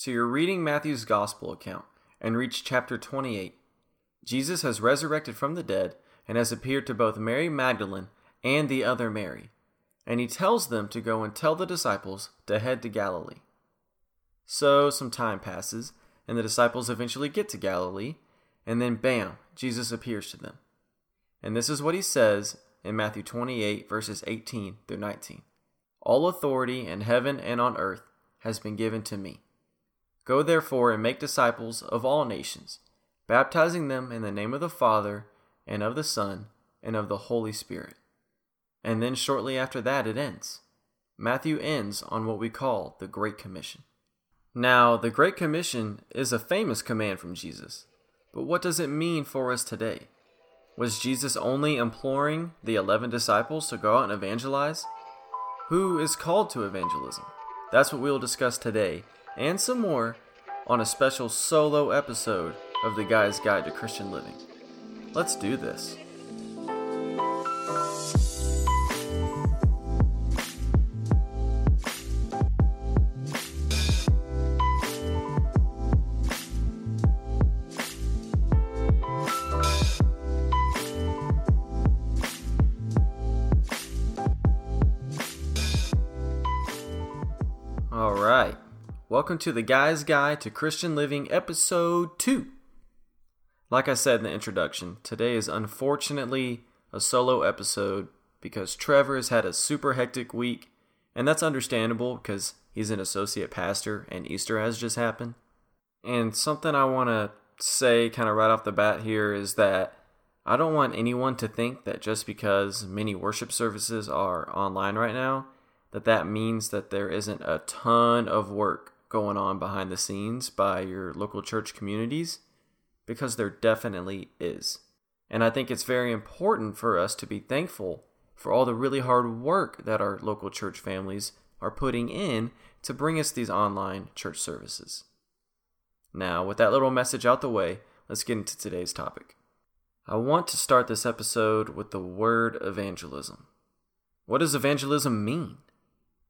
So you're reading Matthew's gospel account and reach chapter 28. Jesus has resurrected from the dead and has appeared to both Mary Magdalene and the other Mary. And he tells them to go and tell the disciples to head to Galilee. So some time passes, and the disciples eventually get to Galilee, and then bam, Jesus appears to them. And this is what he says in Matthew 28, verses 18 through 19 All authority in heaven and on earth has been given to me. Go therefore and make disciples of all nations, baptizing them in the name of the Father, and of the Son, and of the Holy Spirit. And then shortly after that, it ends. Matthew ends on what we call the Great Commission. Now, the Great Commission is a famous command from Jesus, but what does it mean for us today? Was Jesus only imploring the 11 disciples to go out and evangelize? Who is called to evangelism? That's what we'll discuss today, and some more, on a special solo episode of The Guy's Guide to Christian Living. Let's do this. All right. Welcome to the Guy's Guide to Christian Living, episode 2. Like I said in the introduction, today is unfortunately a solo episode because Trevor has had a super hectic week, and that's understandable because he's an associate pastor and Easter has just happened. And something I want to say kind of right off the bat here is that I don't want anyone to think that just because many worship services are online right now, that that means that there isn't a ton of work going on behind the scenes by your local church communities because there definitely is. And I think it's very important for us to be thankful for all the really hard work that our local church families are putting in to bring us these online church services. Now, with that little message out the way, let's get into today's topic. I want to start this episode with the word evangelism. What does evangelism mean?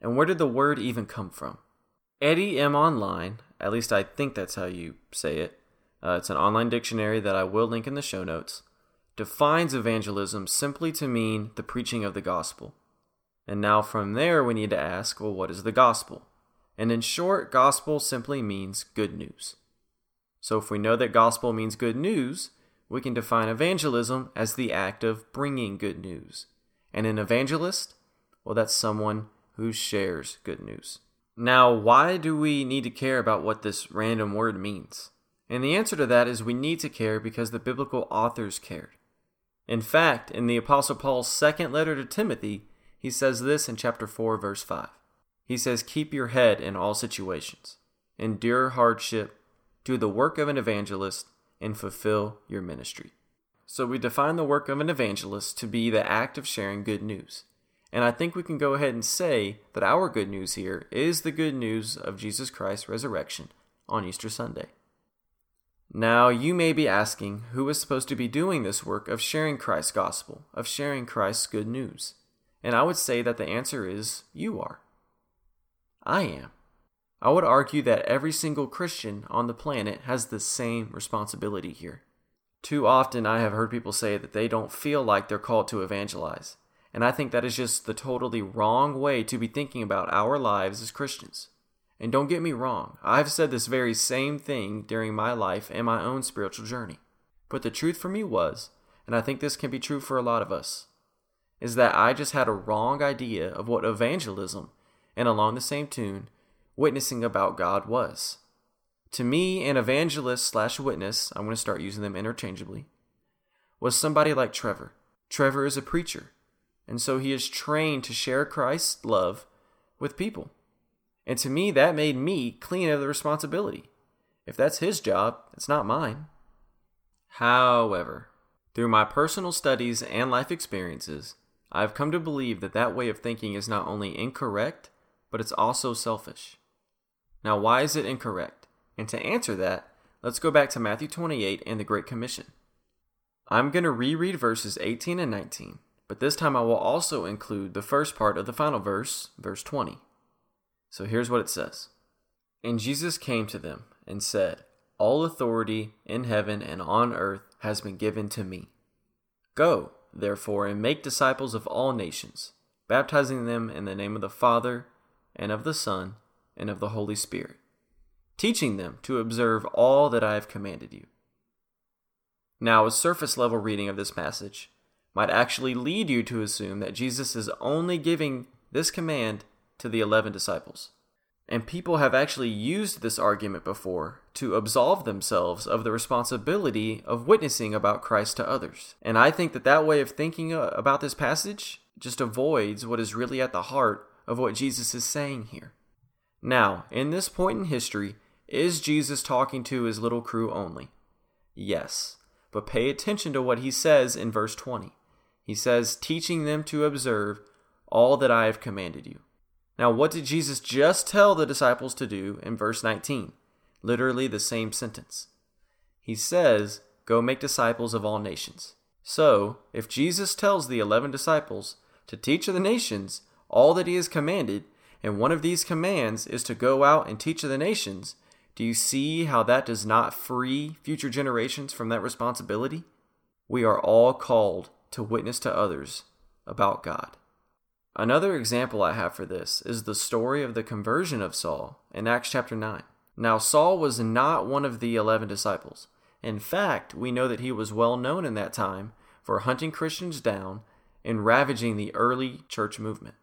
And where did the word even come from? Etymonline, at least I think that's how you say it, uh, it's an online dictionary that I will link in the show notes, defines evangelism simply to mean the preaching of the gospel. And now from there, we need to ask, well, what is the gospel? And in short, gospel simply means good news. So if we know that gospel means good news, we can define evangelism as the act of bringing good news. And an evangelist, well, that's someone who shares good news. Now, why do we need to care about what this random word means? And the answer to that is we need to care because the biblical authors cared. In fact, in the Apostle Paul's second letter to Timothy, he says this in chapter 4, verse 5. He says, Keep your head in all situations, endure hardship, do the work of an evangelist, and fulfill your ministry. So we define the work of an evangelist to be the act of sharing good news. And I think we can go ahead and say that our good news here is the good news of Jesus Christ's resurrection on Easter Sunday. Now, you may be asking who is supposed to be doing this work of sharing Christ's gospel, of sharing Christ's good news. And I would say that the answer is you are. I am. I would argue that every single Christian on the planet has the same responsibility here. Too often, I have heard people say that they don't feel like they're called to evangelize. And I think that is just the totally wrong way to be thinking about our lives as Christians. And don't get me wrong, I've said this very same thing during my life and my own spiritual journey. But the truth for me was, and I think this can be true for a lot of us, is that I just had a wrong idea of what evangelism, and along the same tune, witnessing about God was. To me, an evangelist slash witness, I'm going to start using them interchangeably, was somebody like Trevor. Trevor is a preacher, and so he is trained to share Christ's love with people. And to me, that made me clean of the responsibility. If that's his job, it's not mine. However, through my personal studies and life experiences, I have come to believe that that way of thinking is not only incorrect, but it's also selfish. Now, why is it incorrect? And to answer that, let's go back to Matthew 28 and the Great Commission. I'm going to reread verses 18 and 19, but this time I will also include the first part of the final verse, verse 20. So here's what it says And Jesus came to them and said, All authority in heaven and on earth has been given to me. Go, therefore, and make disciples of all nations, baptizing them in the name of the Father, and of the Son, and of the Holy Spirit, teaching them to observe all that I have commanded you. Now, a surface level reading of this passage might actually lead you to assume that Jesus is only giving this command to the eleven disciples. And people have actually used this argument before to absolve themselves of the responsibility of witnessing about Christ to others. And I think that that way of thinking uh, about this passage just avoids what is really at the heart of what Jesus is saying here. Now, in this point in history, is Jesus talking to his little crew only? Yes, but pay attention to what he says in verse 20. He says, teaching them to observe all that I have commanded you. Now, what did Jesus just tell the disciples to do in verse 19? Literally the same sentence. He says, Go make disciples of all nations. So, if Jesus tells the eleven disciples to teach the nations all that he has commanded, and one of these commands is to go out and teach the nations, do you see how that does not free future generations from that responsibility? We are all called to witness to others about God. Another example I have for this is the story of the conversion of Saul in Acts chapter 9. Now, Saul was not one of the eleven disciples. In fact, we know that he was well known in that time for hunting Christians down and ravaging the early church movement.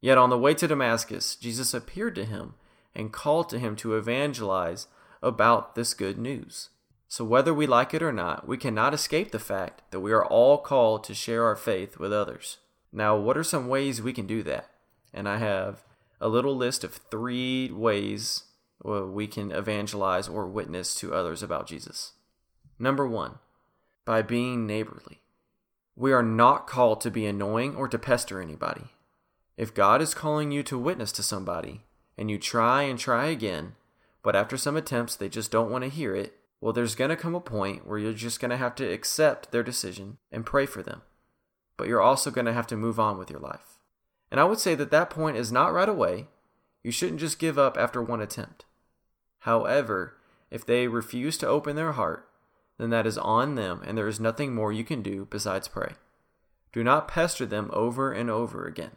Yet on the way to Damascus, Jesus appeared to him and called to him to evangelize about this good news. So, whether we like it or not, we cannot escape the fact that we are all called to share our faith with others. Now, what are some ways we can do that? And I have a little list of three ways uh, we can evangelize or witness to others about Jesus. Number one, by being neighborly. We are not called to be annoying or to pester anybody. If God is calling you to witness to somebody, and you try and try again, but after some attempts they just don't want to hear it, well, there's going to come a point where you're just going to have to accept their decision and pray for them but you're also going to have to move on with your life. And I would say that that point is not right away. You shouldn't just give up after one attempt. However, if they refuse to open their heart, then that is on them, and there is nothing more you can do besides pray. Do not pester them over and over again.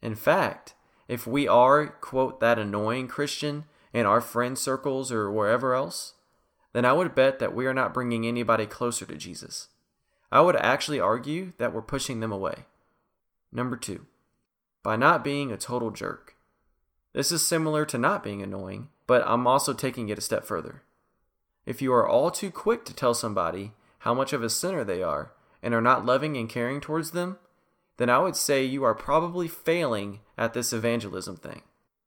In fact, if we are, quote, that annoying Christian in our friend circles or wherever else, then I would bet that we are not bringing anybody closer to Jesus. I would actually argue that we're pushing them away. Number two, by not being a total jerk. This is similar to not being annoying, but I'm also taking it a step further. If you are all too quick to tell somebody how much of a sinner they are and are not loving and caring towards them, then I would say you are probably failing at this evangelism thing.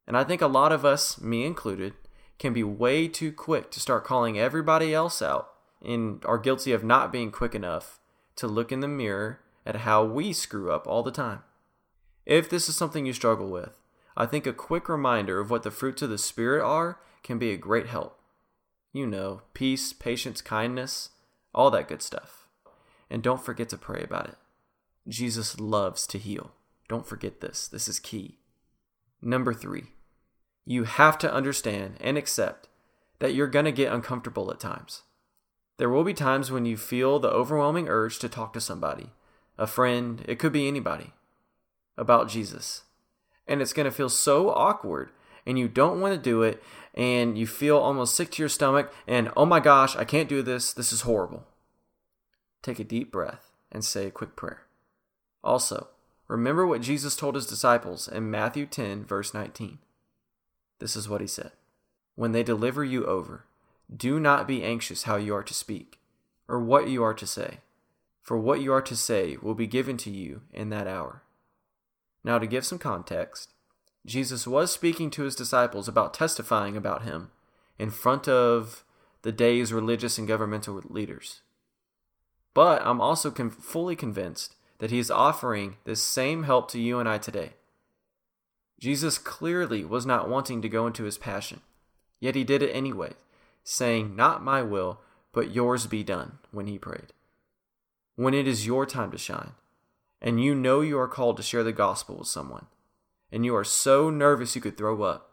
And I think a lot of us, me included, can be way too quick to start calling everybody else out and are guilty of not being quick enough to look in the mirror at how we screw up all the time. If this is something you struggle with, I think a quick reminder of what the fruits of the Spirit are can be a great help. You know, peace, patience, kindness, all that good stuff. And don't forget to pray about it. Jesus loves to heal. Don't forget this. This is key. Number three, you have to understand and accept that you're going to get uncomfortable at times. There will be times when you feel the overwhelming urge to talk to somebody, a friend, it could be anybody, about Jesus. And it's going to feel so awkward and you don't want to do it and you feel almost sick to your stomach and oh my gosh, I can't do this. This is horrible. Take a deep breath and say a quick prayer. Also, remember what Jesus told his disciples in Matthew 10, verse 19. This is what he said When they deliver you over, do not be anxious how you are to speak, or what you are to say, for what you are to say will be given to you in that hour. Now, to give some context, Jesus was speaking to his disciples about testifying about him in front of the day's religious and governmental leaders. But I'm also fully convinced that he is offering this same help to you and I today. Jesus clearly was not wanting to go into his passion, yet he did it anyway saying, Not my will, but yours be done, when he prayed. When it is your time to shine, and you know you are called to share the gospel with someone, and you are so nervous you could throw up,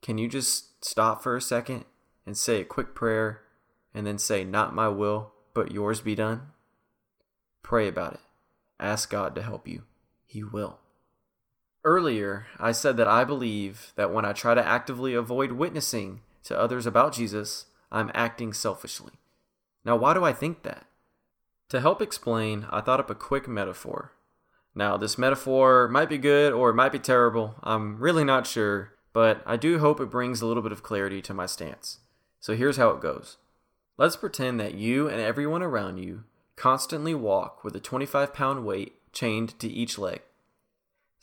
can you just stop for a second and say a quick prayer and then say, Not my will, but yours be done? Pray about it. Ask God to help you. He will. Earlier, I said that I believe that when I try to actively avoid witnessing to others about Jesus, I'm acting selfishly. Now, why do I think that? To help explain, I thought up a quick metaphor. Now, this metaphor might be good or it might be terrible. I'm really not sure, but I do hope it brings a little bit of clarity to my stance. So here's how it goes. Let's pretend that you and everyone around you constantly walk with a 25 pound weight chained to each leg.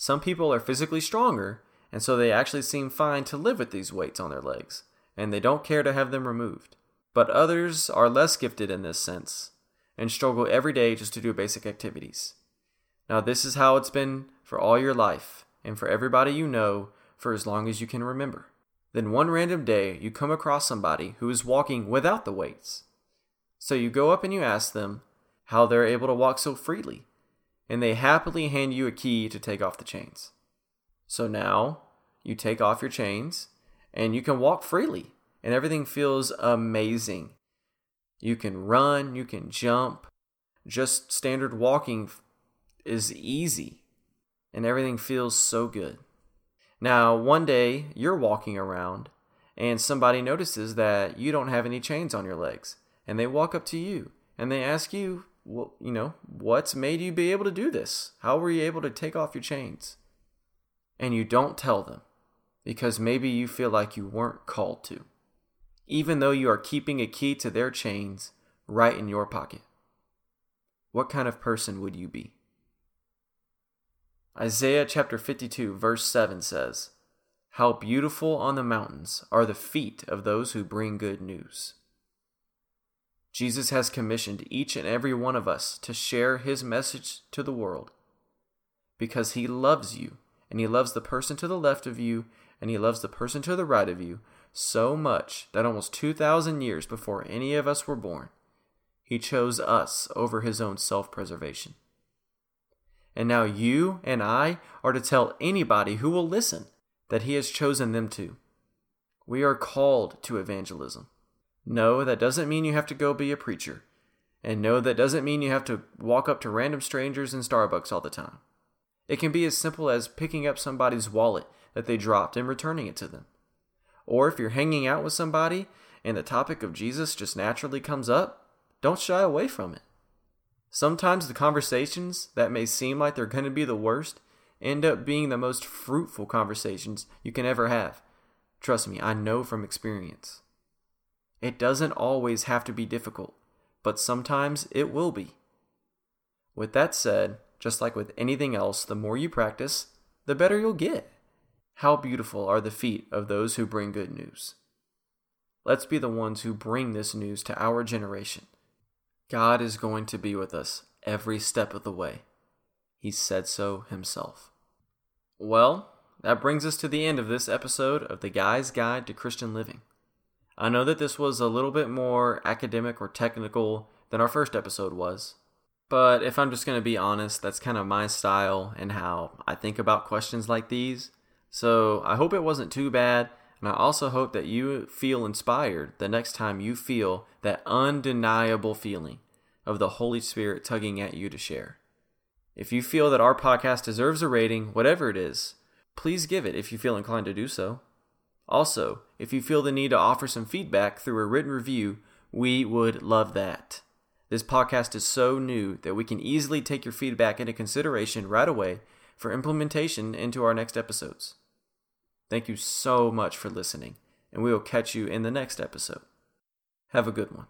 Some people are physically stronger, and so they actually seem fine to live with these weights on their legs, and they don't care to have them removed. But others are less gifted in this sense and struggle every day just to do basic activities. Now, this is how it's been for all your life and for everybody you know for as long as you can remember. Then one random day, you come across somebody who is walking without the weights. So you go up and you ask them how they're able to walk so freely, and they happily hand you a key to take off the chains. So now you take off your chains and you can walk freely, and everything feels amazing. You can run, you can jump. Just standard walking is easy, and everything feels so good. Now, one day you're walking around and somebody notices that you don't have any chains on your legs, and they walk up to you and they ask you, well, you know, what's made you be able to do this? How were you able to take off your chains? And you don't tell them because maybe you feel like you weren't called to, even though you are keeping a key to their chains right in your pocket. What kind of person would you be? Isaiah chapter 52, verse 7 says, How beautiful on the mountains are the feet of those who bring good news. Jesus has commissioned each and every one of us to share his message to the world because he loves you, and he loves the person to the left of you, and he loves the person to the right of you so much that almost 2,000 years before any of us were born, he chose us over his own self preservation. And now you and I are to tell anybody who will listen that He has chosen them to. We are called to evangelism. No, that doesn't mean you have to go be a preacher. And no, that doesn't mean you have to walk up to random strangers in Starbucks all the time. It can be as simple as picking up somebody's wallet that they dropped and returning it to them. Or if you're hanging out with somebody and the topic of Jesus just naturally comes up, don't shy away from it. Sometimes the conversations that may seem like they're going to be the worst end up being the most fruitful conversations you can ever have. Trust me, I know from experience. It doesn't always have to be difficult, but sometimes it will be. With that said, just like with anything else, the more you practice, the better you'll get. How beautiful are the feet of those who bring good news. Let's be the ones who bring this news to our generation. God is going to be with us every step of the way. He said so himself. Well, that brings us to the end of this episode of The Guy's Guide to Christian Living. I know that this was a little bit more academic or technical than our first episode was, but if I'm just going to be honest, that's kind of my style and how I think about questions like these. So I hope it wasn't too bad, and I also hope that you feel inspired the next time you feel that undeniable feeling of the Holy Spirit tugging at you to share. If you feel that our podcast deserves a rating, whatever it is, please give it if you feel inclined to do so. Also, if you feel the need to offer some feedback through a written review, we would love that. This podcast is so new that we can easily take your feedback into consideration right away for implementation into our next episodes. Thank you so much for listening, and we will catch you in the next episode. Have a good one.